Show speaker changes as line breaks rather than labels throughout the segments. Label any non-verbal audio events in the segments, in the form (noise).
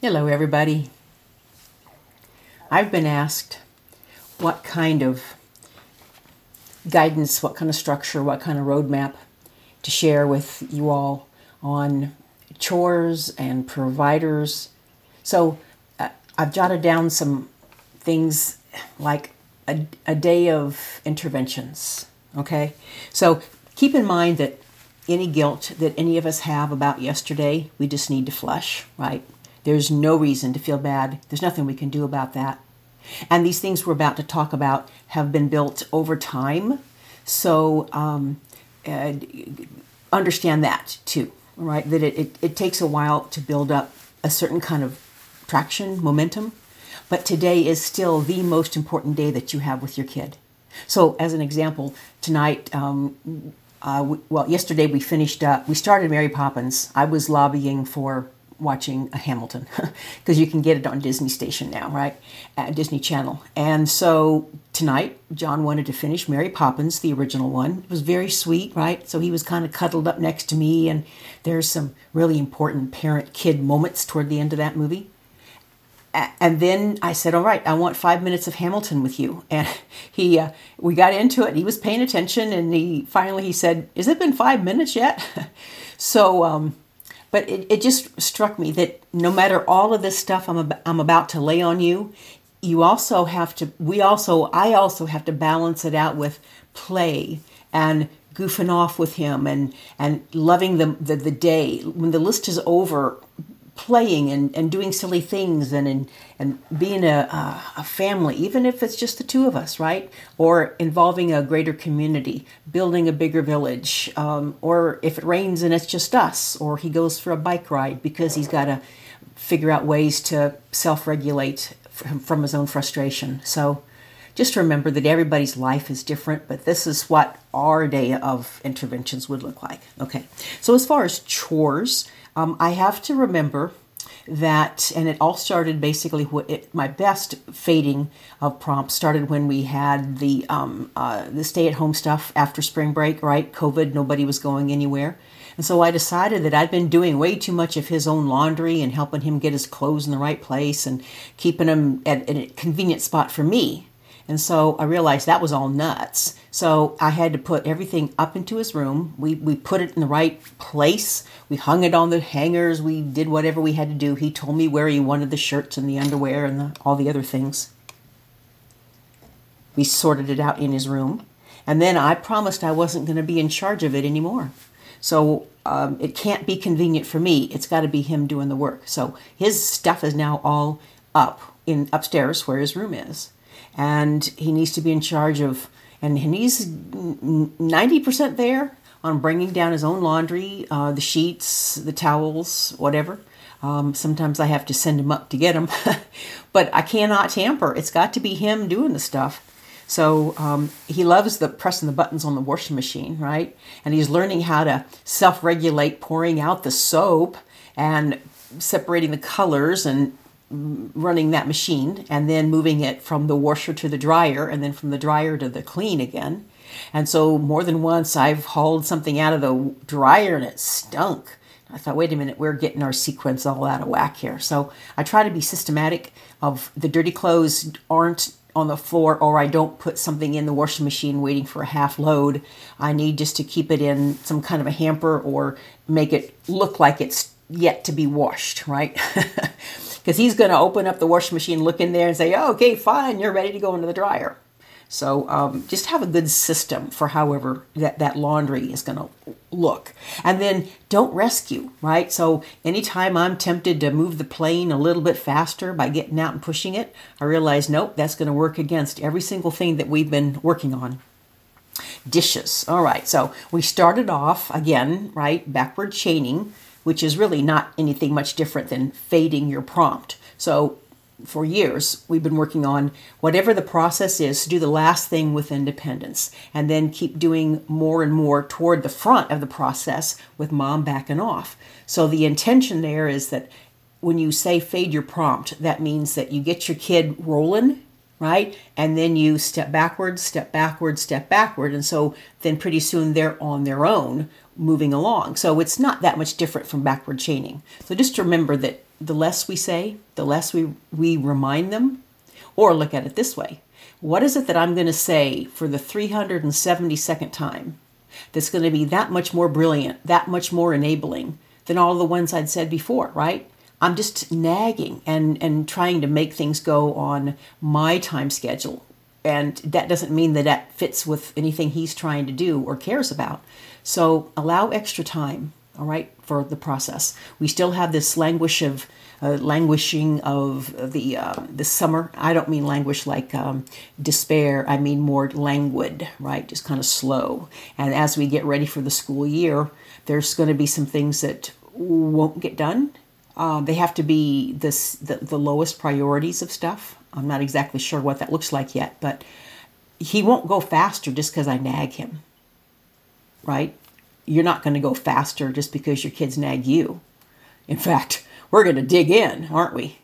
Hello, everybody. I've been asked what kind of guidance, what kind of structure, what kind of roadmap to share with you all on chores and providers. So uh, I've jotted down some things like a, a day of interventions. Okay? So keep in mind that any guilt that any of us have about yesterday, we just need to flush, right? There's no reason to feel bad. There's nothing we can do about that. And these things we're about to talk about have been built over time. So um, uh, understand that too, right? That it, it, it takes a while to build up a certain kind of traction, momentum. But today is still the most important day that you have with your kid. So, as an example, tonight, um, uh, we, well, yesterday we finished up, we started Mary Poppins. I was lobbying for watching a Hamilton (laughs) because you can get it on Disney Station now, right? At Disney Channel. And so tonight, John wanted to finish Mary Poppins, the original one. It was very sweet, right? So he was kind of cuddled up next to me, and there's some really important parent kid moments toward the end of that movie. And then I said, "All right, I want five minutes of Hamilton with you." (laughs) And he, uh, we got into it. He was paying attention, and he finally he said, "Has it been five minutes yet?" (laughs) so um, but it, it just struck me that no matter all of this stuff I'm, ab- I'm about to lay on you, you also have to, we also, I also have to balance it out with play and goofing off with him and, and loving the, the, the day. When the list is over, playing and, and doing silly things and and, and being a, a, a, family, even if it's just the two of us, right? Or involving a greater community, building a bigger village, um, or if it rains and it's just us, or he goes for a bike ride because he's got to figure out ways to self regulate from, from his own frustration. So just remember that everybody's life is different, but this is what our day of interventions would look like. Okay, so as far as chores, um, I have to remember that, and it all started basically. It, my best fading of prompts started when we had the um, uh, the stay at home stuff after spring break. Right, COVID, nobody was going anywhere. And so I decided that I'd been doing way too much of his own laundry and helping him get his clothes in the right place and keeping them at, at a convenient spot for me and so I realized that was all nuts. So I had to put everything up into his room. We, we put it in the right place. We hung it on the hangers. We did whatever we had to do. He told me where he wanted the shirts and the underwear and the, all the other things. We sorted it out in his room. And then I promised I wasn't going to be in charge of it anymore. So um, it can't be convenient for me. It's got to be him doing the work. So his stuff is now all up in upstairs where his room is and he needs to be in charge of and he's 90% there on bringing down his own laundry uh, the sheets the towels whatever. Um, sometimes i have to send him up to get them (laughs) but i cannot tamper it's got to be him doing the stuff. So um, he loves the pressing the buttons on the washing machine right? And he's learning how to self-regulate pouring out the soap and separating the colors and running that machine and then moving it from the washer to the dryer and then from the dryer to the clean again. And so more than once I've hauled something out of the dryer and it stunk. I thought, wait a minute, we're getting our sequence all out of whack here. So I try to be systematic of the dirty clothes aren't on the floor or I don't put something in the washing machine waiting for a half load. I need just to keep it in some kind of a hamper or make it look like it's yet to be washed, right? (laughs) because he's going to open up the washing machine, look in there, and say, oh, "Okay, fine, you're ready to go into the dryer." So um, just have a good system for however that, that laundry is going to look. And then don't rescue, right? So anytime I'm tempted to move the plane a little bit faster by getting out and pushing it, I realize, nope, that's going to work against every single thing that we've been working on. Dishes. All right, so we started off again, right? Backward chaining which is really not anything much different than fading your prompt. So for years, we've been working on whatever the process is to do the last thing with independence and then keep doing more and more toward the front of the process with mom backing off. So the intention there is that when you say fade your prompt, that means that you get your kid rolling right? And then you step backwards, step backwards, step backward. And so then pretty soon they're on their own moving along. So it's not that much different from backward chaining. So just remember that the less we say, the less we, we remind them, or look at it this way. What is it that I'm going to say for the 372nd time that's going to be that much more brilliant, that much more enabling than all the ones I'd said before, right? I'm just nagging and, and trying to make things go on my time schedule. And that doesn't mean that that fits with anything he's trying to do or cares about. So allow extra time, all right, for the process. We still have this languish of uh, languishing of the uh, the summer. I don't mean languish like um, despair. I mean more languid, right? Just kind of slow. And as we get ready for the school year, there's going to be some things that won't get done uh, they have to be this the, the lowest priorities of stuff. I'm not exactly sure what that looks like yet, but he won't go faster just because I nag him. Right? You're not going to go faster just because your kids nag you. In fact, we're going to dig in, aren't we?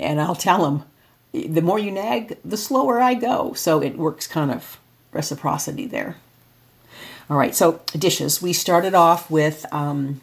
And I'll tell him, the more you nag, the slower I go. So it works kind of reciprocity there. All right, so dishes. We started off with um,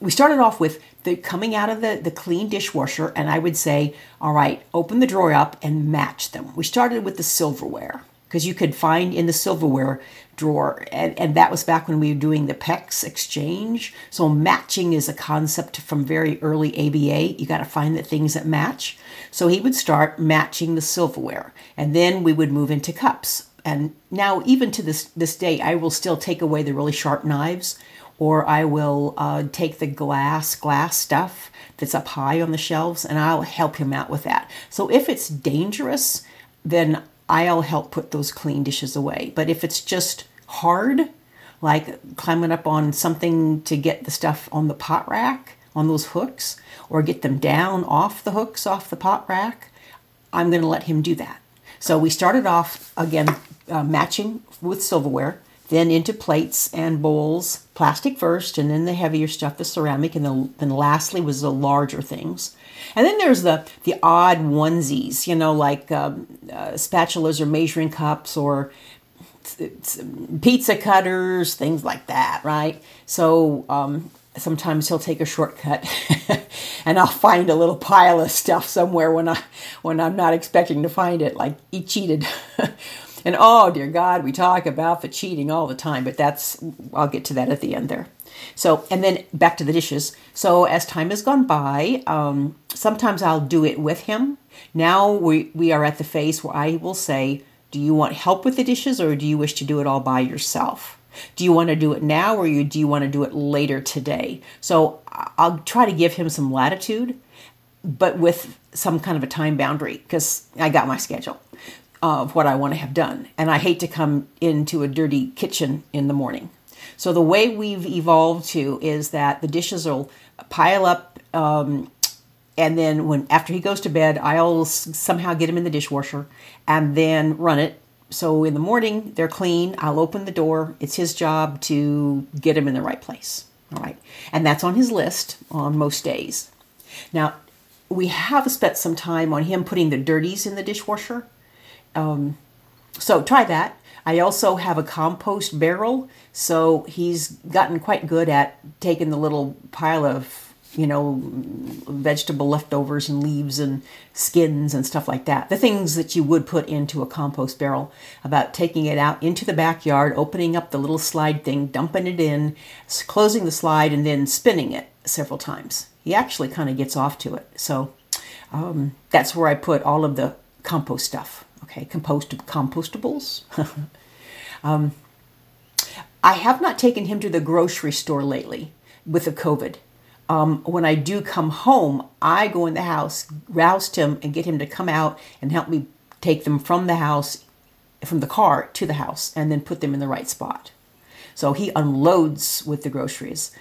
we started off with the coming out of the, the clean dishwasher, and I would say, all right, open the drawer up and match them. We started with the silverware because you could find in the silverware drawer, and, and that was back when we were doing the PECS exchange. So matching is a concept from very early ABA. You got to find the things that match. So he would start matching the silverware, and then we would move into cups. And now, even to this this day, I will still take away the really sharp knives or I will uh, take the glass glass stuff that's up high on the shelves and I'll help him out with that. So if it's dangerous, then I'll help put those clean dishes away. But if it's just hard, like climbing up on something to get the stuff on the pot rack, on those hooks, or get them down off the hooks, off the pot rack, I'm going to let him do that. So we started off again uh, matching with silverware then into plates and bowls, plastic first, and then the heavier stuff, the ceramic, and then, then lastly was the larger things. And then there's the the odd onesies, you know, like um, uh, spatulas or measuring cups or pizza cutters, things like that, right? So um, sometimes he'll take a shortcut, (laughs) and I'll find a little pile of stuff somewhere when I when I'm not expecting to find it, like he cheated. (laughs) And oh, dear God, we talk about the cheating all the time, but that's, I'll get to that at the end there. So, and then back to the dishes. So, as time has gone by, um, sometimes I'll do it with him. Now we, we are at the phase where I will say, Do you want help with the dishes or do you wish to do it all by yourself? Do you want to do it now or do you want to do it later today? So, I'll try to give him some latitude, but with some kind of a time boundary because I got my schedule of what I want to have done. And I hate to come into a dirty kitchen in the morning. So the way we've evolved to is that the dishes will pile up, um, and then when after he goes to bed, I'll somehow get him in the dishwasher and then run it. So in the morning they're clean. I'll open the door. It's his job to get him in the right place. All right, and that's on his list on most days. Now we have spent some time on him putting the dirties in the dishwasher um, so try that. I also have a compost barrel, so he's gotten quite good at taking the little pile of you know vegetable leftovers and leaves and skins and stuff like that. The things that you would put into a compost barrel. About taking it out into the backyard, opening up the little slide thing, dumping it in, closing the slide, and then spinning it several times. He actually kind of gets off to it. So um, that's where I put all of the compost stuff. Okay, compost compostables. (laughs) um, I have not taken him to the grocery store lately with the COVID. Um, when I do come home, I go in the house, roust him, and get him to come out and help me take them from the house, from the car to the house, and then put them in the right spot. So he unloads with the groceries.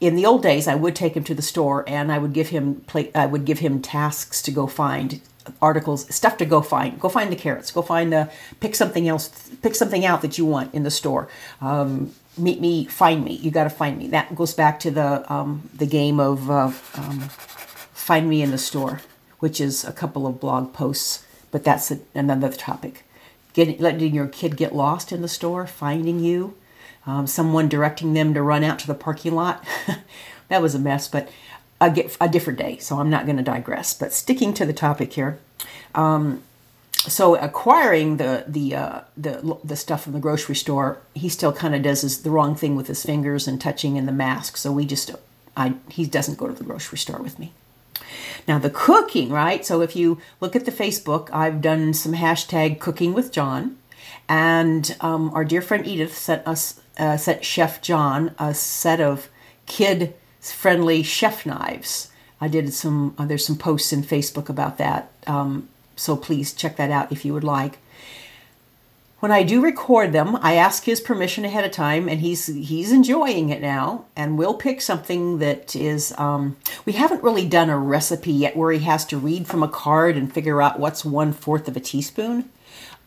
In the old days, I would take him to the store and I would give him I would give him tasks to go find articles, stuff to go find. Go find the carrots. Go find the pick something else. Pick something out that you want in the store. Um, meet me, find me. You got to find me. That goes back to the um, the game of uh, um, find me in the store which is a couple of blog posts, but that's another topic. Getting, letting your kid get lost in the store, finding you, um, someone directing them to run out to the parking lot. (laughs) that was a mess, but a, a different day, so I'm not going to digress. But sticking to the topic here, um, so acquiring the the uh, the the stuff from the grocery store, he still kind of does his, the wrong thing with his fingers and touching in the mask. So we just I he doesn't go to the grocery store with me. Now the cooking, right? So if you look at the Facebook, I've done some hashtag cooking with John, and um, our dear friend Edith sent us uh, sent Chef John a set of kid friendly chef knives. I did some. Uh, there's some posts in Facebook about that. Um, so please check that out if you would like. When I do record them, I ask his permission ahead of time, and he's he's enjoying it now. And we'll pick something that is. Um, we haven't really done a recipe yet where he has to read from a card and figure out what's one fourth of a teaspoon.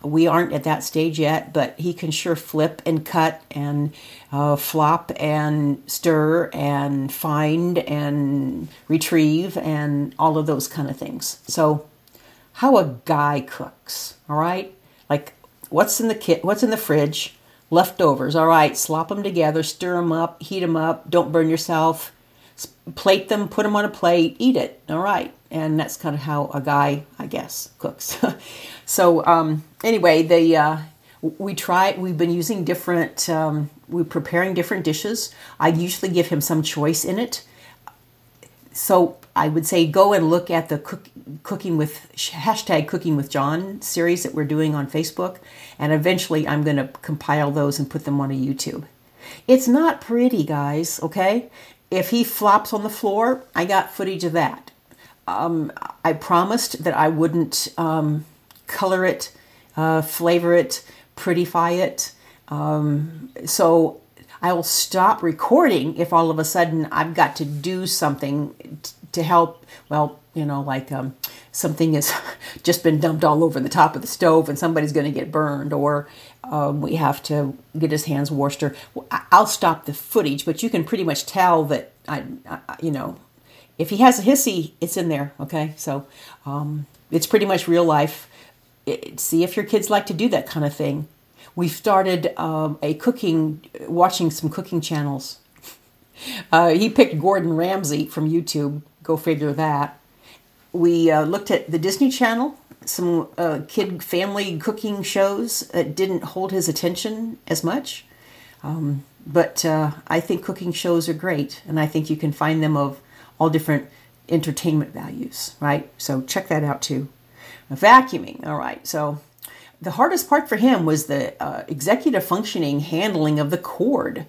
We aren't at that stage yet, but he can sure flip and cut and uh, flop and stir and find and retrieve and all of those kind of things. So how a guy cooks, all right? Like what's in the kit, what's in the fridge, leftovers, all right, slop them together, stir them up, heat them up, don't burn yourself, plate them, put them on a plate, eat it, all right. And that's kind of how a guy, I guess, cooks. (laughs) so um, anyway, the uh, we try. We've been using different. Um, we're preparing different dishes. I usually give him some choice in it. So I would say go and look at the cook, cooking with hashtag cooking with John series that we're doing on Facebook, and eventually I'm going to compile those and put them on a YouTube. It's not pretty, guys. Okay, if he flops on the floor, I got footage of that. Um, I promised that I wouldn't um, color it, uh, flavor it, prettify it. Um, so I will stop recording if all of a sudden I've got to do something to help, well, you know, like um, something has (laughs) just been dumped all over the top of the stove and somebody's going to get burned, or um, we have to get his hands washed, or I'll stop the footage, but you can pretty much tell that I, I you know, if he has a hissy, it's in there. Okay, so um, it's pretty much real life. It, see if your kids like to do that kind of thing. We've started um, a cooking, watching some cooking channels. (laughs) Uh, he picked Gordon Ramsay from YouTube Go figure that. We uh, looked at the Disney Channel, some uh, kid family cooking shows that didn't hold his attention as much. Um, but uh, I think cooking shows are great, and I think you can find them of all different entertainment values, right? So check that out too. Vacuuming, all right. So the hardest part for him was the uh, executive functioning handling of the cord.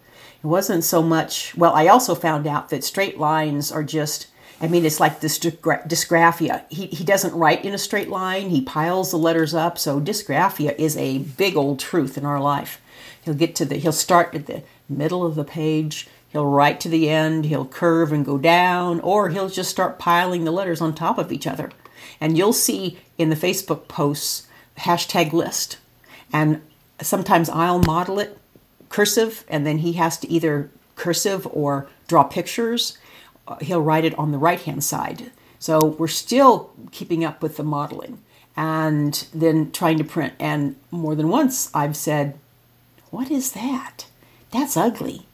It wasn't so much, well, I also found out that straight lines are just I mean, it's like this dysgraphia. He, he doesn't write in a straight line, he piles the letters up. So, dysgraphia is a big old truth in our life. He'll get to the, he'll start at the middle of the page, he'll write to the end, he'll curve and go down, or he'll just start piling the letters on top of each other. And you'll see in the Facebook posts hashtag list. And sometimes I'll model it cursive, and then he has to either cursive or draw pictures uh, he'll write it on the right hand side. So we're still keeping up with the modeling and then trying to print. And more than once I've said, What is that? That's ugly.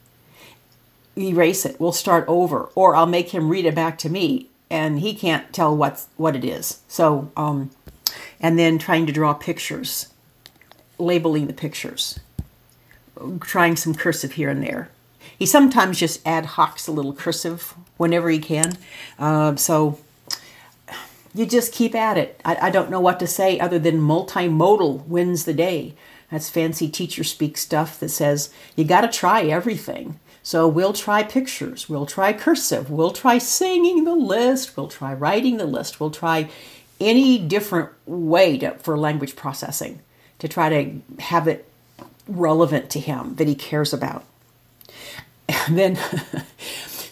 Erase it. We'll start over. Or I'll make him read it back to me and he can't tell what's, what it is. So, um, and then trying to draw pictures, labeling the pictures, trying some cursive here and there. He sometimes just ad hocs a little cursive whenever he can. Uh, so you just keep at it. I, I, don't know what to say other than multimodal wins the day. That's fancy teacher speak stuff that says you got to try everything. So we'll try pictures, we'll try cursive, we'll try singing the list, we'll try writing the list, we'll try any different way to, for language processing to try to have it relevant to him that he cares about. And then (laughs)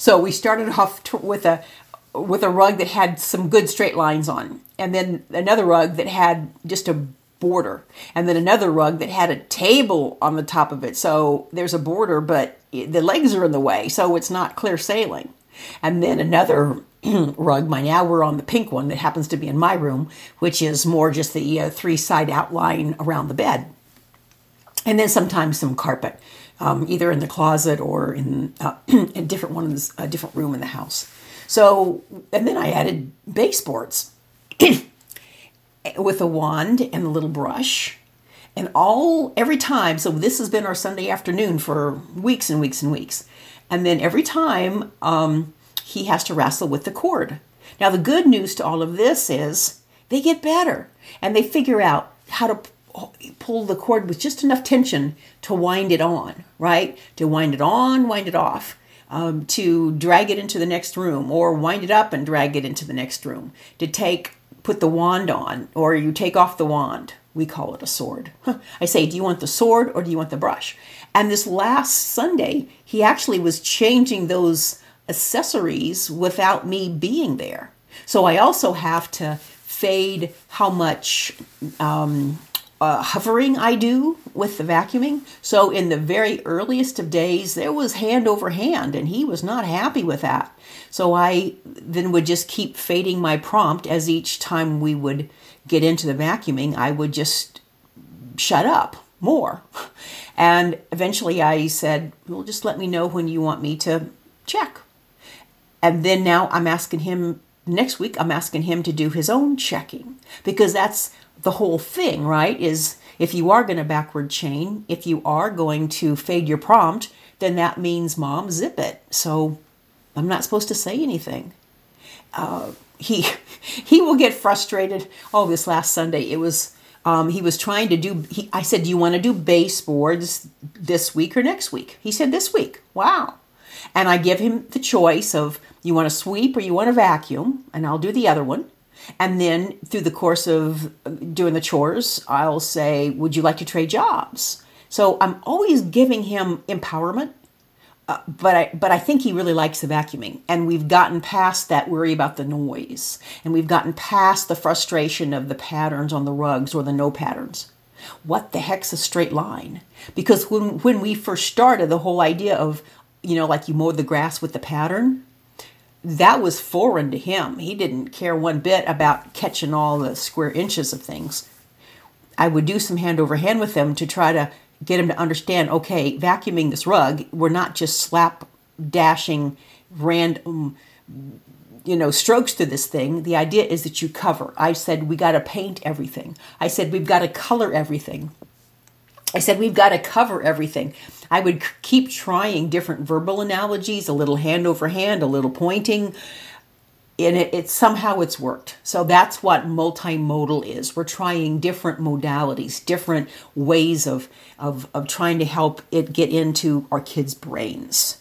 So we started off with a with a rug that had some good straight lines on, and then another rug that had just a border, and then another rug that had a table on the top of it. So there's a border, but the legs are in the way, so it's not clear sailing. And then another (clears throat) rug. My now we're on the pink one that happens to be in my room, which is more just the uh, three side outline around the bed. And then sometimes some carpet, um, either in the closet or in uh, (clears throat) a different one, a different room in the house. So, and then I added baseboards (clears throat) with a wand and a little brush. And all, every time, so this has been our Sunday afternoon for weeks and weeks and weeks. And then every time um, he has to wrestle with the cord. Now, the good news to all of this is they get better and they figure out how to pull the cord with just enough tension to wind it on, right? To wind it on, wind it off um, to drag it into the next room or wind it up and drag it into the next room, to take, put the wand on, or you take off the wand. We call it a sword. (laughs) I say, do you want the sword or do you want the brush? And this last Sunday, he actually was changing those accessories without me being there. So I also have to fade how much um, uh, hovering I do with the vacuuming. So in the very earliest of days, there was hand over hand, and he was not happy with that. So I then would just keep fading my prompt as each time we would get into the vacuuming, I would just shut up more. (laughs) And eventually I said, Well, just let me know when you want me to check. And then now I'm asking him next week, I'm asking him to do his own checking because that's the whole thing, right? Is if you are going to backward chain, if you are going to fade your prompt, then that means mom zip it. So I'm not supposed to say anything. Uh, he (laughs) he will get frustrated. Oh, this last Sunday it was um, he was trying to do. He, I said, "Do you want to do baseboards this week or next week?" He said, "This week." Wow. And I give him the choice of you want to sweep or you want to vacuum, and I'll do the other one. And then through the course of doing the chores, I'll say, Would you like to trade jobs? So I'm always giving him empowerment. Uh, but I but I think he really likes the vacuuming, and we've gotten past that worry about the noise, and we've gotten past the frustration of the patterns on the rugs or the no patterns. What the heck's a straight line? Because when when we first started, the whole idea of you know like you mowed the grass with the pattern, that was foreign to him. He didn't care one bit about catching all the square inches of things. I would do some hand over hand with him to try to get him to understand okay, vacuuming this rug, we're not just slap dashing random you know strokes to this thing the idea is that you cover i said we got to paint everything i said we've got to color everything I said, we've got to cover everything. I would keep trying different verbal analogies, a little hand over hand, a little pointing. And it, it somehow it's worked. So that's what multimodal is. We're trying different modalities, different ways of, of, of trying to help it get into our kids' brains.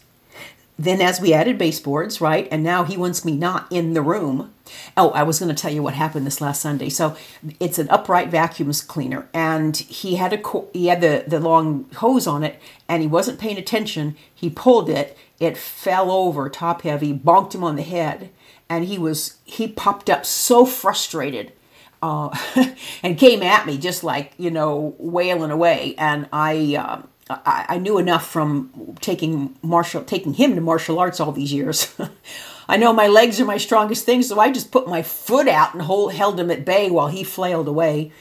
Then, as we added baseboards, right, and now he wants me not in the room. Oh, I was going to tell you what happened this last Sunday. So it's an upright vacuum cleaner, and he had a he had the the long hose on it, and he wasn't paying attention. He pulled it, it fell over top heavy, bonked him on the head, and he was he popped up so frustrated. Uh, (laughs) and came at me just like you know wailing away and i um, I, I knew enough from taking martial taking him to martial arts all these years. (laughs) I know my legs are my strongest thing, so I just put my foot out and hold, held him at bay while he flailed away.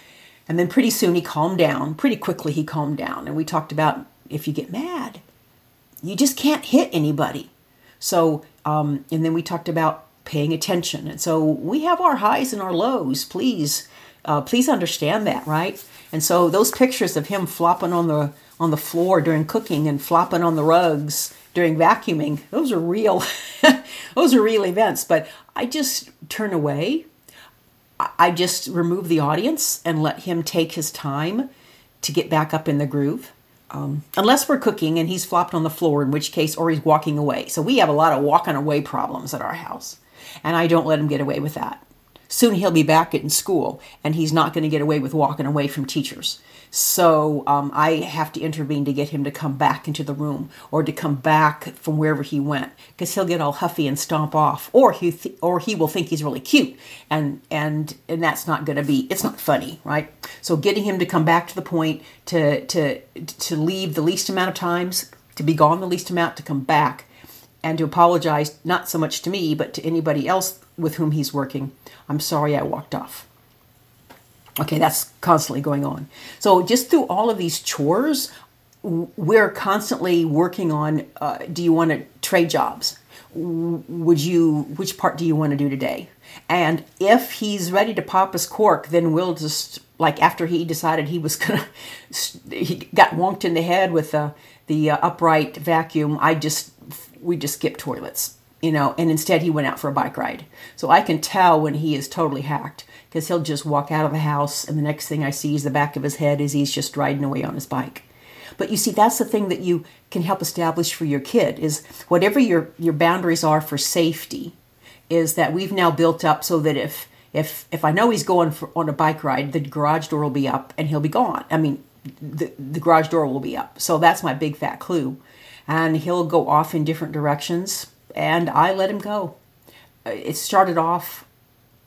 And then pretty soon he calmed down. Pretty quickly he calmed down. And we talked about if you get mad, you just can't hit anybody. So, um, and then we talked about paying attention. And so we have our highs and our lows. Please, uh, please understand that, right? And so those pictures of him flopping on the on the floor during cooking and flopping on the rugs during vacuuming. Those are real (laughs) those are real events, but I just turn away. I just remove the audience and let him take his time to get back up in the groove. Um, unless we're cooking and he's flopped on the floor, in which case, or he's walking away. So we have a lot of walking away problems at our house. And I don't let him get away with that. Soon he'll be back in school and he's not going to get away with walking away from teachers. So um, I have to intervene to get him to come back into the room or to come back from wherever he went because he'll get all huffy and stomp off, or he th- or he will think he's really cute, and and and that's not going to be. It's not funny, right? So getting him to come back to the point to to to leave the least amount of times, to be gone the least amount, to come back and to apologize not so much to me, but to anybody else with whom he's working. I'm sorry I walked off. Okay, that's constantly going on. So, just through all of these chores, we're constantly working on uh, do you want to trade jobs? Would you, which part do you want to do today? And if he's ready to pop his cork, then we'll just, like after he decided he was (laughs) gonna, he got wonked in the head with the, the uh, upright vacuum, I just, we just skip toilets, you know, and instead he went out for a bike ride. So I can tell when he is totally hacked because he'll just walk out of the house and the next thing I see is the back of his head is he's just riding away on his bike. But you see, that's the thing that you can help establish for your kid is whatever your, your boundaries are for safety, is that we've now built up so that if if if I know he's going for, on a bike ride, the garage door will be up and he'll be gone. I mean, the the garage door will be up. So that's my big fat clue, and he'll go off in different directions, and I let him go. Uh, it started off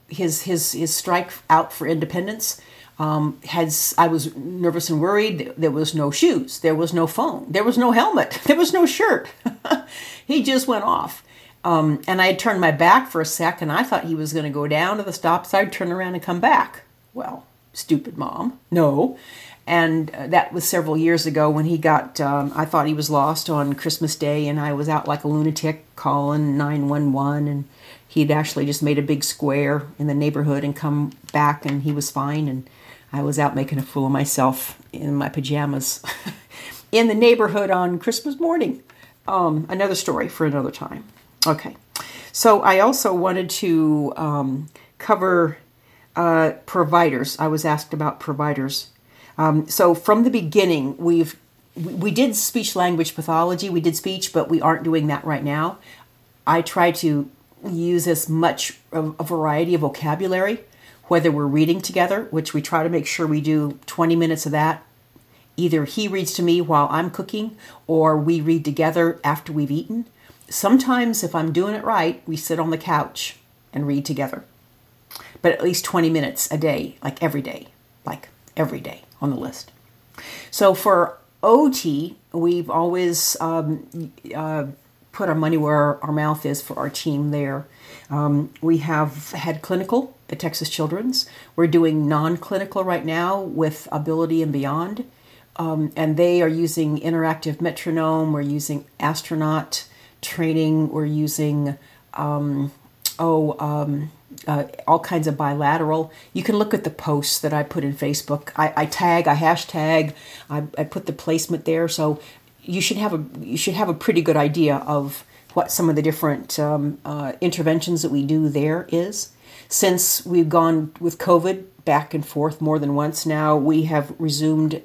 his his his strike out for independence. Um, has I was nervous and worried. There was no shoes. There was no phone. There was no helmet. (laughs) There was no shirt. (laughs) he just went off. Um, and I had turned my back for a sec, and I thought he was going to go down to the stop sign, turn around, and come back. Well, stupid mom. No. And uh, that was several years ago when he got, um, I thought he was lost on Christmas Day, and I was out like a lunatic calling 911. And he'd actually just made a big square in the neighborhood and come back, and he was fine. And I was out making a fool of myself in my pajamas (laughs) in the neighborhood on Christmas morning. Um, another story for another time. Okay. So I also wanted to um, cover uh, providers. I was asked about providers. Um, so from the beginning, we've we did speech language pathology. We did speech, but we aren't doing that right now. I try to use as much of a variety of vocabulary, whether we're reading together, which we try to make sure we do 20 minutes of that. Either he reads to me while I'm cooking, or we read together after we've eaten. Sometimes, if I'm doing it right, we sit on the couch and read together. But at least 20 minutes a day, like every day, like every day on the list. So for OT, we've always um, uh, put our money where our mouth is for our team there. Um, we have had clinical at Texas Children's. We're doing non clinical right now with Ability and Beyond. Um, and they are using interactive metronome, we're using astronaut, training. We're using, um, oh, um, uh, all kinds of bilateral. You can look at the posts that I put in Facebook. I, I tag, I hashtag, I, I put the placement there. So you should have a you should have a pretty good idea of what some of the different um, uh, interventions that we do there is. Since we've gone with COVID back and forth more than once now, we have resumed.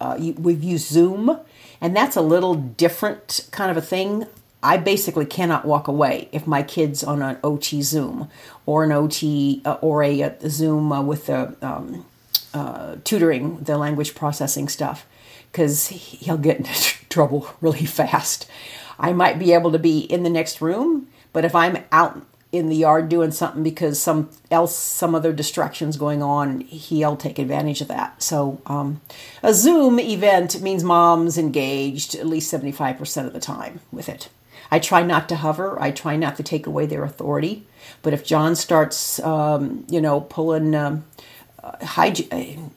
Uh, we've used Zoom, and that's a little different kind of a thing. I basically cannot walk away if my kid's on an OT Zoom or an OT uh, or a, a, Zoom uh, with the um, uh, tutoring, the language processing stuff, because he'll get into (laughs) trouble really fast. I might be able to be in the next room, but if I'm out in the yard doing something because some else some other distractions going on he'll take advantage of that so um, a zoom event means mom's engaged at least 75% of the time with it I try not to hover. I try not to take away their authority. But if John starts, um, you know, pulling um, uh, hij-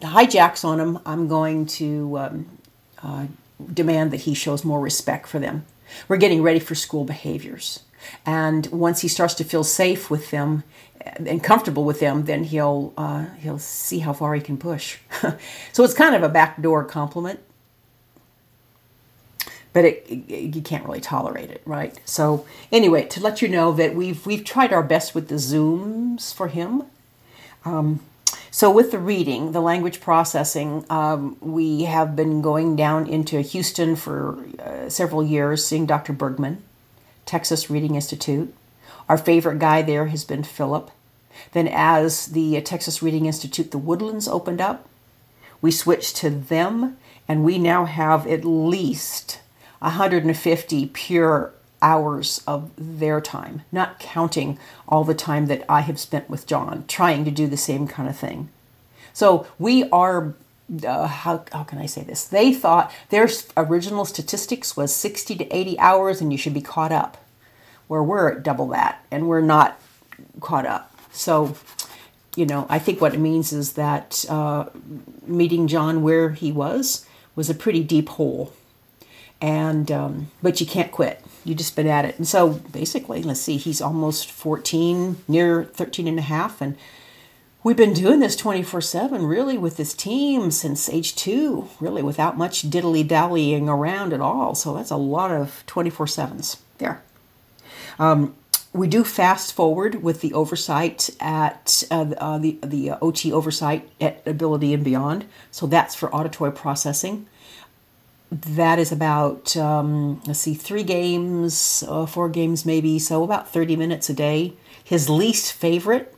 hijacks on him, I'm going to um, uh, demand that he shows more respect for them. We're getting ready for school behaviors. And once he starts to feel safe with them and comfortable with them, then he'll uh, he'll see how far he can push. (laughs) so it's kind of a backdoor compliment but it, it, you can't really tolerate it, right? So anyway, to let you know that we've we've tried our best with the zooms for him. Um, so with the reading, the language processing, um, we have been going down into Houston for uh, several years, seeing Dr. Bergman, Texas Reading Institute. Our favorite guy there has been Philip. Then, as the uh, Texas Reading Institute, the Woodlands opened up, we switched to them, and we now have at least 150 pure hours of their time, not counting all the time that I have spent with John trying to do the same kind of thing. So we are, uh, how, how can I say this? They thought their original statistics was 60 to 80 hours and you should be caught up. where we're at double that and we're not caught up. So, you know, I think what it means is that uh, meeting John where he was was a pretty deep hole. And, um, but you can't quit. You just been at it. And so basically, let's see, he's almost 14, near 13 and a half. And we've been doing this 24 7 really with this team since age two, really without much diddly dallying around at all. So that's a lot of 24 7s there. Um, we do Fast ForWord with the oversight at uh, uh, the the OT oversight at Ability and Beyond. So that's for auditory processing. That is about um, let's see, three games, uh, four games maybe. So about thirty minutes a day. His least favorite.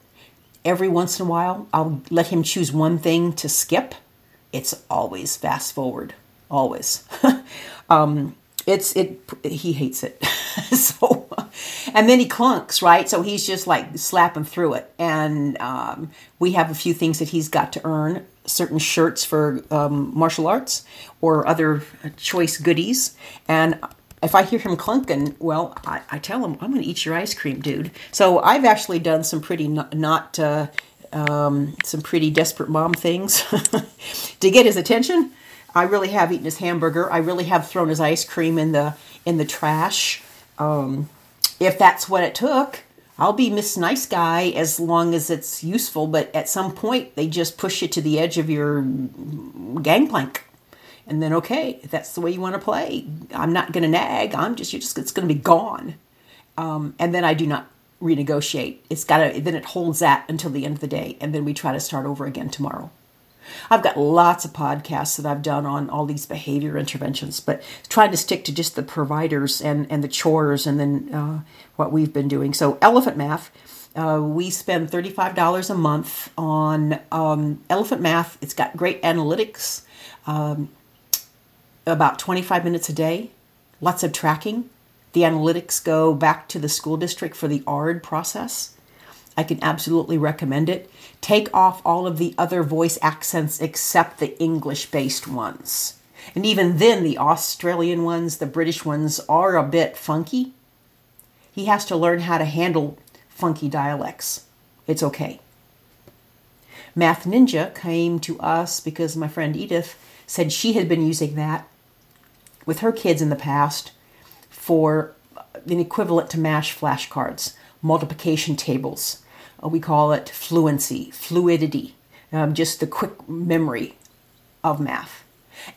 Every once in a while, I'll let him choose one thing to skip. It's always Fast ForWord, always. (laughs) um, it's it. He hates it. (laughs) (laughs) so and then he clunks, right? So he's just like slapping through it. And um, we have a few things that he's got to earn certain shirts for um, martial arts or other choice goodies. And if I hear him clunking, well, I, I tell him, I'm going to eat your ice cream, dude. So I've actually done some pretty not, not uh, um, some pretty desperate mom things (laughs) to get his attention. I really have eaten his hamburger. I really have thrown his ice cream in the in the trash. Um, if that's what it took, I'll be Miss Nice Guy as long as it's useful. But at some point, they just push you to the edge of your gangplank. And then, okay, if that's the way you want to play, I'm not going to nag. I'm just, you're just, it's going to be gone. Um, and then I do not renegotiate. It's got to, then it holds that until the end of the day. And then we try to start over again tomorrow. I've got lots of podcasts that I've done on all these behavior interventions, but trying to stick to just the providers and, and the chores and then uh, what we've been doing. So, Elephant Math, uh, we spend $35 a month on um, Elephant Math. It's got great analytics, um, about 25 minutes a day, lots of tracking. The analytics go back to the school district for the ARD process. I can absolutely recommend it. Take off all of the other voice accents except the English based ones. And even then, the Australian ones, the British ones are a bit funky. He has to learn how to handle funky dialects. It's okay. Math Ninja came to us because my friend Edith said she had been using that with her kids in the past for an equivalent to MASH flashcards, multiplication tables, uh, we call it fluency, fluidity, um, just the quick memory of math.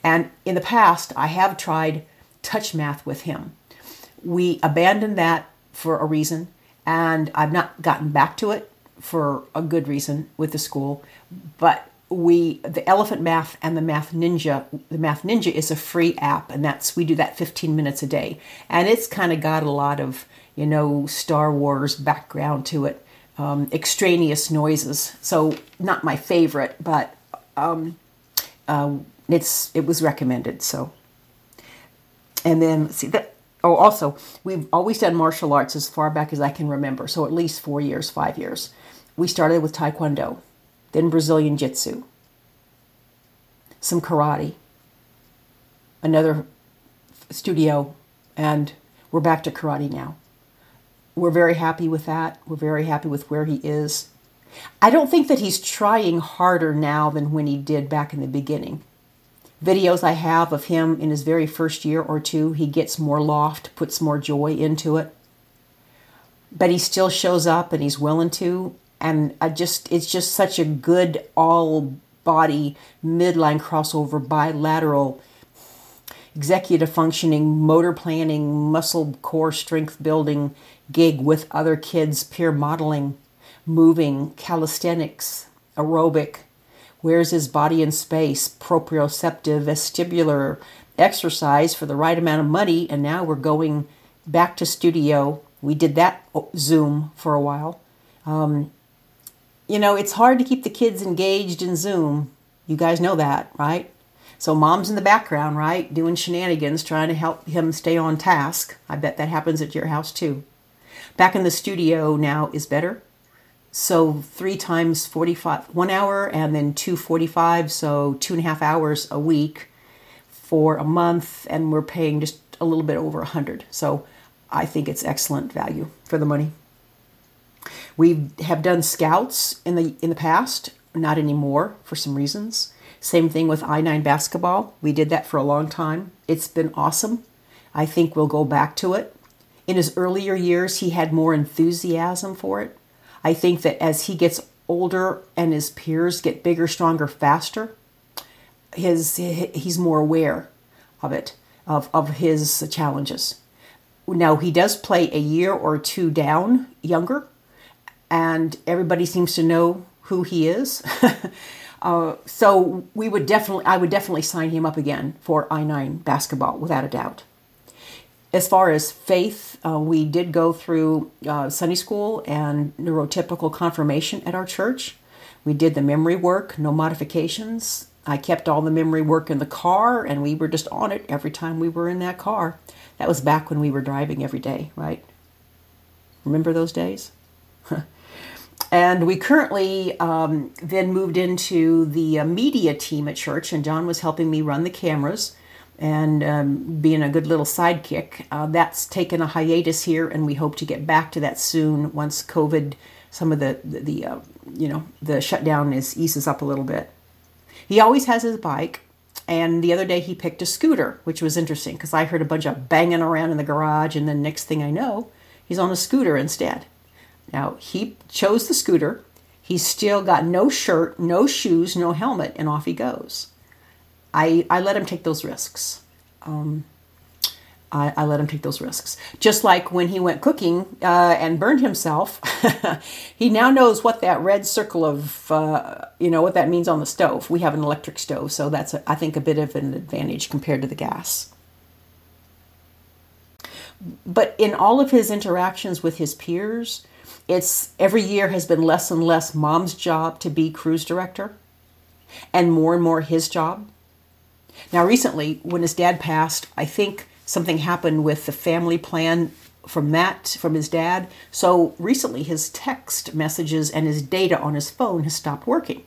And in the past, I have tried touch math with him. We abandoned that for a reason, and I've not gotten back to it for a good reason with the school. But we, the Elephant Math and the Math Ninja, the Math Ninja is a free app, and that's we do that 15 minutes a day, and it's kind of got a lot of you know Star Wars background to it um, extraneous noises. So not my favorite, but um, uh, it's it was recommended. So and then see that. Oh, also we've always done martial arts as far back as I can remember. So at least four years, five years. We started with Taekwondo, then Brazilian Jiu-Jitsu, some karate, another studio, and we're back to karate now. We're very happy with that. We're very happy with where he is. I don't think that he's trying harder now than when he did back in the beginning. Videos I have of him in his very first year or two, he gets more loft, puts more joy into it. But he still shows up and he's willing to. And I just, it's just such a good all body midline crossover bilateral executive functioning, motor planning, muscle core strength building gig with other kids, peer modeling, moving, calisthenics, aerobic. Where's his body in space? Proprioceptive, vestibular exercise for the right amount of money. And now we're going back to studio. We did that Zoom for a while. Um, you know, it's hard to keep the kids engaged in Zoom. You guys know that, right? So mom's in the background, right, doing shenanigans, trying to help him stay on task. I bet that happens at your house too. Back in the studio now is better. So three times 45, one hour, and then 245, so two and a half hours a week for a month, and we're paying just a little bit over a hundred. So I think it's excellent value for the money. We have done scouts in the in the past, not anymore for some reasons. Same thing with I9 basketball. We did that for a long time. It's been awesome. I think we'll go back to it. In his earlier years, he had more enthusiasm for it. I think that as he gets older and his peers get bigger, stronger, faster, his he's more aware of it, of, of his challenges. Now he does play a year or two down younger, and everybody seems to know who he is. (laughs) uh, so we would definitely, I would definitely sign him up again for i9 basketball without a doubt. As far as faith, uh, we did go through uh, Sunday school and neurotypical confirmation at our church. We did the memory work, no modifications. I kept all the memory work in the car, and we were just on it every time we were in that car. That was back when we were driving every day, right? Remember those days? (laughs) and we currently um, then moved into the uh, media team at church, and John was helping me run the cameras and um, being a good little sidekick. Uh, that's taken a hiatus here, and we hope to get back to that soon once COVID, some of the the, the uh, you know the shutdown is eases up a little bit. He always has his bike, and the other day he picked a scooter, which was interesting because I heard a bunch of banging around in the garage, and then next thing I know, he's on a scooter instead. Now he chose the scooter. He's still got no shirt, no shoes, no helmet, and off he goes. I, I let him take those risks. Um, I, I, let him take those risks. Just like when he went cooking uh, and burned himself, (laughs) he now knows what that red circle of, uh, you know, what that means on the stove. We have an electric stove, so that's, a, I think, a bit of an advantage compared to the gas. But in all of his interactions with his peers, it's every year has been less and less mom's job to be cruise director and more and more his job. Now, recently, when his dad passed, I think something happened with the family plan from that from his dad. So recently his text messages and his data on his phone has stopped working.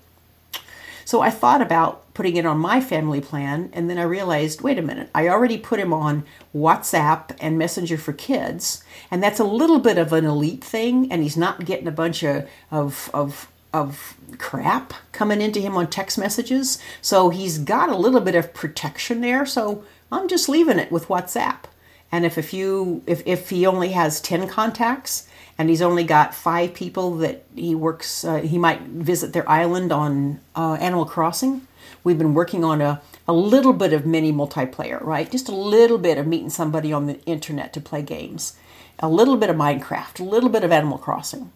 So I thought about putting it on my family plan and then I realized, wait a minute, I already put him on WhatsApp and Messenger for kids, and that's a little bit of an elite thing and he's not getting a bunch of of of of crap coming into him on text messages. So he's got a little bit of protection there. So I'm just leaving it with WhatsApp. And if a few, if, if he only has 10 contacts and he's only got five people that he works, uh, he might visit their island on uh, Animal Crossing. We've been working on a, a little bit of mini multiplayer, right? Just a little bit of meeting somebody on the internet to play games, a little bit of Minecraft, a little bit of Animal Crossing.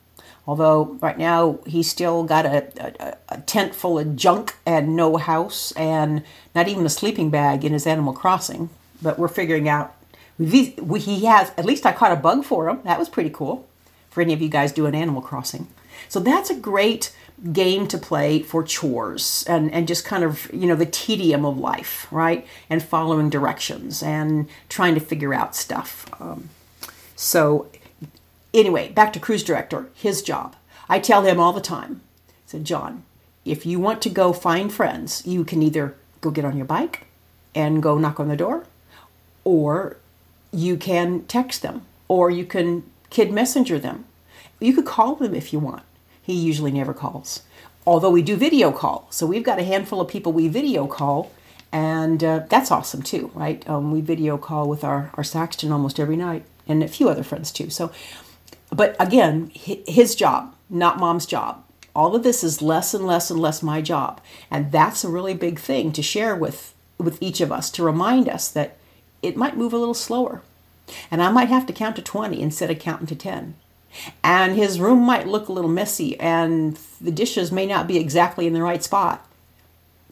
Although right now he's still got a, a, a, tent full of junk and no house and not even a sleeping bag in his Animal Crossing. But we're figuring out. We, he has at least I caught a bug for him. That was pretty cool. For any of you guys doing Animal Crossing, so that's a great game to play for chores and, and just kind of you know the tedium of life right? And following directions and trying to figure out stuff. Um, so Anyway, back to cruise director, his job. I tell him all the time, I said, John, if you want to go find friends, you can either go get on your bike and go knock on the door, or you can text them, or you can kid messenger them. You could call them if you want. He usually never calls, although we do video call. So we've got a handful of people we video call, and uh, that's awesome too, right? Um, we video call with our, our Saxton almost every night, and a few other friends too. So but again, his job, not mom's job. All of this is less and less and less my job. And that's a really big thing to share with, with each of us to remind us that it might move a little slower. And I might have to count to 20 instead of counting to 10. And his room might look a little messy and the dishes may not be exactly in the right spot.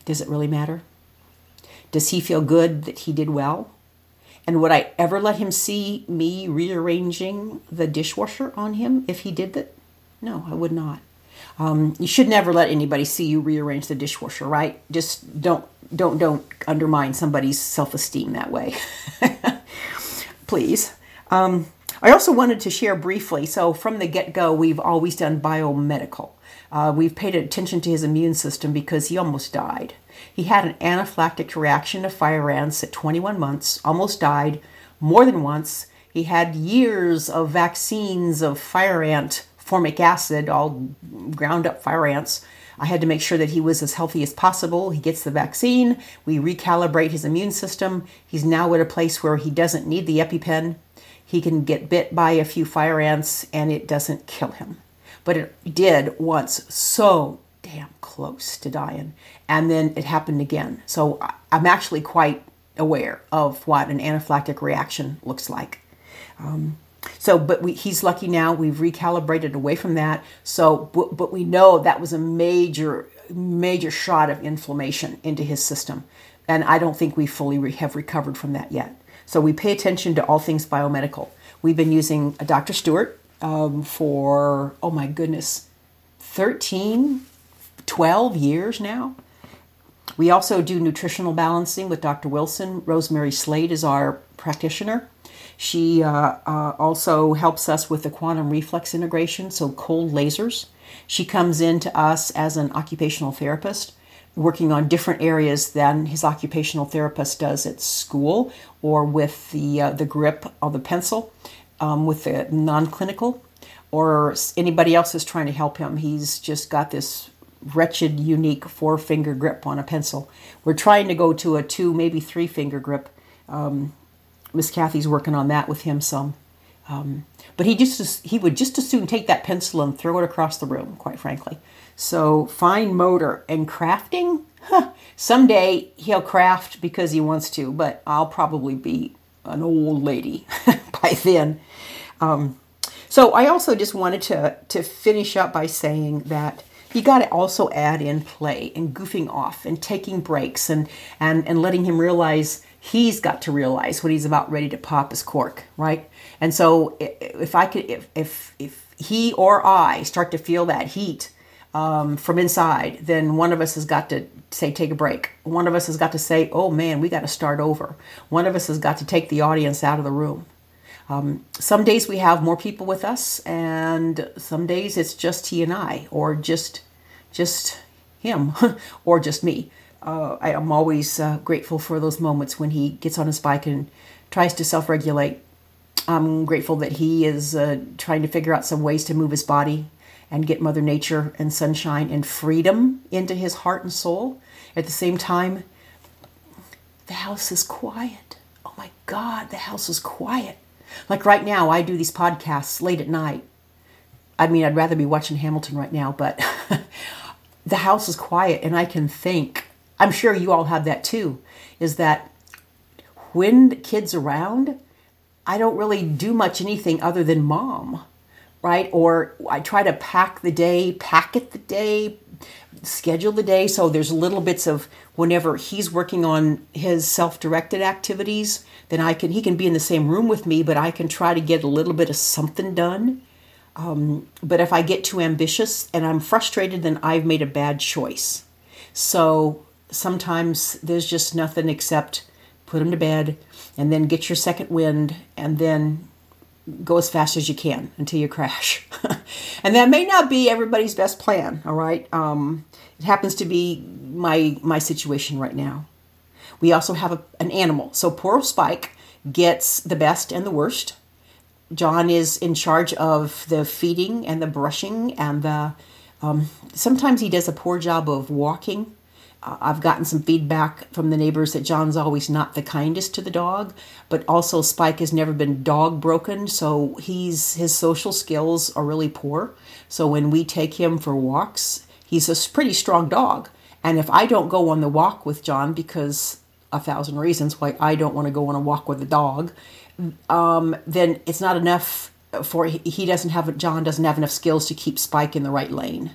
Does it really matter? Does he feel good that he did well? And would I ever let him see me rearranging the dishwasher on him if he did that? No, I would not. Um, you should never let anybody see you rearrange the dishwasher, right? Just don't don't don't undermine somebody's self-esteem that way. (laughs) Please. Um, I also wanted to share briefly. So from the get-go, we've always done biomedical. Uh, we've paid attention to his immune system because he almost died. He had an anaphylactic reaction to fire ants at 21 months, almost died more than once. He had years of vaccines of fire ant formic acid, all ground up fire ants. I had to make sure that he was as healthy as possible. He gets the vaccine. We recalibrate his immune system. He's now at a place where he doesn't need the EpiPen. He can get bit by a few fire ants and it doesn't kill him. But it did once so damn close to dying. And then it happened again. So I'm actually quite aware of what an anaphylactic reaction looks like. Um, so, but we, he's lucky now. We've recalibrated away from that. So, but, but we know that was a major, major shot of inflammation into his system. And I don't think we fully re- have recovered from that yet. So, we pay attention to all things biomedical. We've been using Dr. Stewart um, for, oh my goodness, 13, 12 years now. We also do nutritional balancing with Dr. Wilson. Rosemary Slade is our practitioner. She uh, uh, also helps us with the quantum reflex integration, so cold lasers. She comes in to us as an occupational therapist, working on different areas than his occupational therapist does at school or with the uh, the grip of the pencil, um, with the non-clinical, or anybody else is trying to help him. He's just got this wretched, unique four finger grip on a pencil. We're trying to go to a two, maybe three finger grip. Um, Miss Kathy's working on that with him some. Um, but he just he would just as soon take that pencil and throw it across the room, quite frankly. So fine motor and crafting. Huh. Someday he'll craft because he wants to, but I'll probably be an old lady (laughs) by then. Um, so I also just wanted to to finish up by saying that you got to also add in play and goofing off and taking breaks and, and, and letting him realize he's got to realize when he's about ready to pop his cork, right? And so if I could, if, if, if he or I start to feel that heat um, from inside, then one of us has got to say, take a break. One of us has got to say, oh man, we got to start over. One of us has got to take the audience out of the room. Um, some days we have more people with us, and some days it's just he and I, or just just him, (laughs) or just me. Uh, I am always uh, grateful for those moments when he gets on his bike and tries to self-regulate. I'm grateful that he is uh, trying to figure out some ways to move his body and get Mother Nature and sunshine and freedom into his heart and soul. At the same time, the house is quiet. Oh my God, the house is quiet. Like right now, I do these podcasts late at night. I mean, I'd rather be watching Hamilton right now, but (laughs) the house is quiet and I can think. I'm sure you all have that too. Is that when the kids around, I don't really do much anything other than mom, right? Or I try to pack the day, packet the day, schedule the day so there's little bits of whenever he's working on his self-directed activities then i can he can be in the same room with me but i can try to get a little bit of something done um, but if i get too ambitious and i'm frustrated then i've made a bad choice so sometimes there's just nothing except put him to bed and then get your second wind and then go as fast as you can until you crash. (laughs) and that may not be everybody's best plan, all right? Um, it happens to be my my situation right now. We also have a, an animal. So poor Spike gets the best and the worst. John is in charge of the feeding and the brushing and the um, sometimes he does a poor job of walking I've gotten some feedback from the neighbors that John's always not the kindest to the dog, but also Spike has never been dog broken, so he's his social skills are really poor. So when we take him for walks, he's a pretty strong dog. And if I don't go on the walk with John because a thousand reasons why I don't want to go on a walk with a dog, um, then it's not enough for he doesn't have John doesn't have enough skills to keep Spike in the right lane.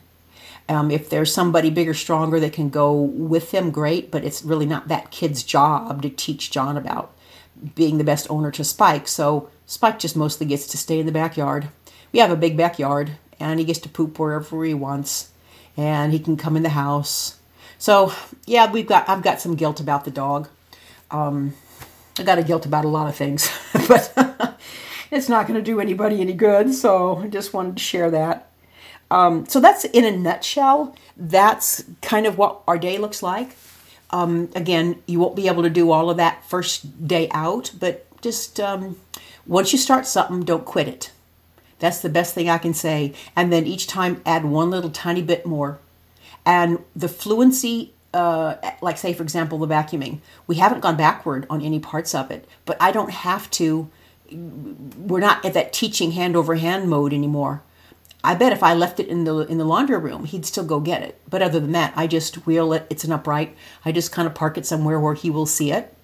Um, if there's somebody bigger, stronger that can go with them, great, but it's really not that kid's job to teach John about being the best owner to Spike. So Spike just mostly gets to stay in the backyard. We have a big backyard, and he gets to poop wherever he wants, and he can come in the house. So yeah, we've got I've got some guilt about the dog. Um, I got a guilt about a lot of things, (laughs) but (laughs) it's not going to do anybody any good. So I just wanted to share that. Um, so that's in a nutshell. That's kind of what our day looks like. Um, again, you won't be able to do all of that first day out, but just um, once you start something, don't quit it. That's the best thing I can say. And then each time add one little tiny bit more. And the fluency, uh, like say, for example, the vacuuming, we haven't gone backward on any parts of it, but I don't have to. We're not at that teaching hand over hand mode anymore. I bet if I left it in the in the laundry room, he'd still go get it. But other than that, I just wheel it. It's an upright. I just kind of park it somewhere where he will see it.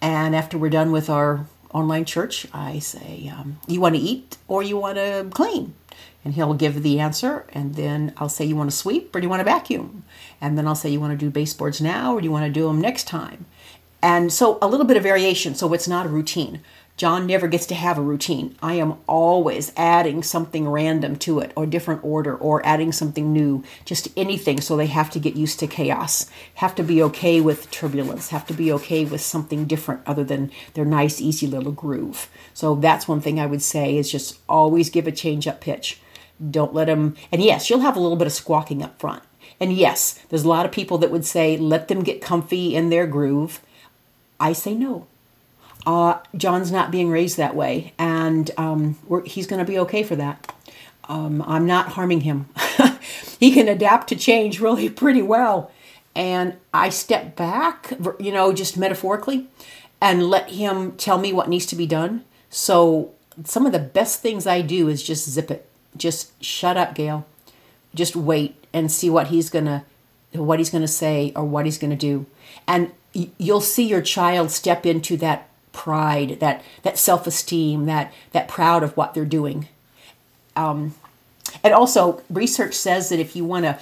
And after we're done with our online church, I say, um, "You want to eat or you want to clean?" And he'll give the answer, and then I'll say, "You want to sweep or do you want to vacuum?" And then I'll say, "You want to do baseboards now or do you want to do them next time?" And so a little bit of variation, so it's not a routine. John never gets to have a routine. I am always adding something random to it, or different order, or adding something new, just anything. So they have to get used to chaos, have to be okay with turbulence, have to be okay with something different other than their nice, easy little groove. So that's one thing I would say is just always give a change up pitch. Don't let them, and yes, you'll have a little bit of squawking up front. And yes, there's a lot of people that would say, let them get comfy in their groove. I say no uh, John's not being raised that way, and um, he's going to be okay for that. Um, I'm not harming him. (laughs) he can adapt to change really (laughs) pretty well. And I step back, you know, just metaphorically, and let him tell me what needs to be done. So, some of the best things I do is just zip it. Just shut up, Gail. Just wait and see what he's to what he's going to say or what he's going to do. And you'll see your child step into that pride, that that self esteem, that that proud of what they're doing. Um, and also, research says that if you want to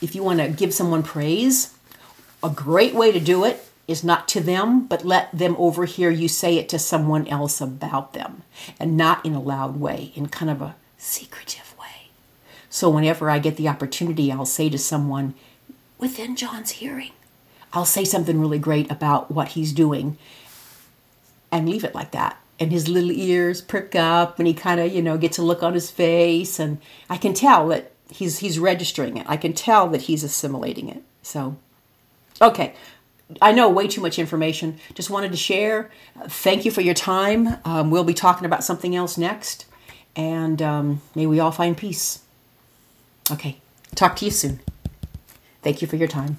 if you want to give someone praise, a great way to do it is not to them, but let them overhear you say it to someone else about them, and not in a loud way, in kind of a secretive way. So whenever I get the opportunity, I'll say to someone within John's hearing, I'll say something really great about what he's doing and leave it like that. And his little ears prick up and he kind of, you know, gets a look on his face. And I can tell that he's, he's registering it. I can tell that he's assimilating it. So, okay. I know way too much information. Just wanted to share. Thank you for your time. Um, we'll be talking about something else next. And um, may we all find peace. Okay. Talk to you soon. Thank you for your time.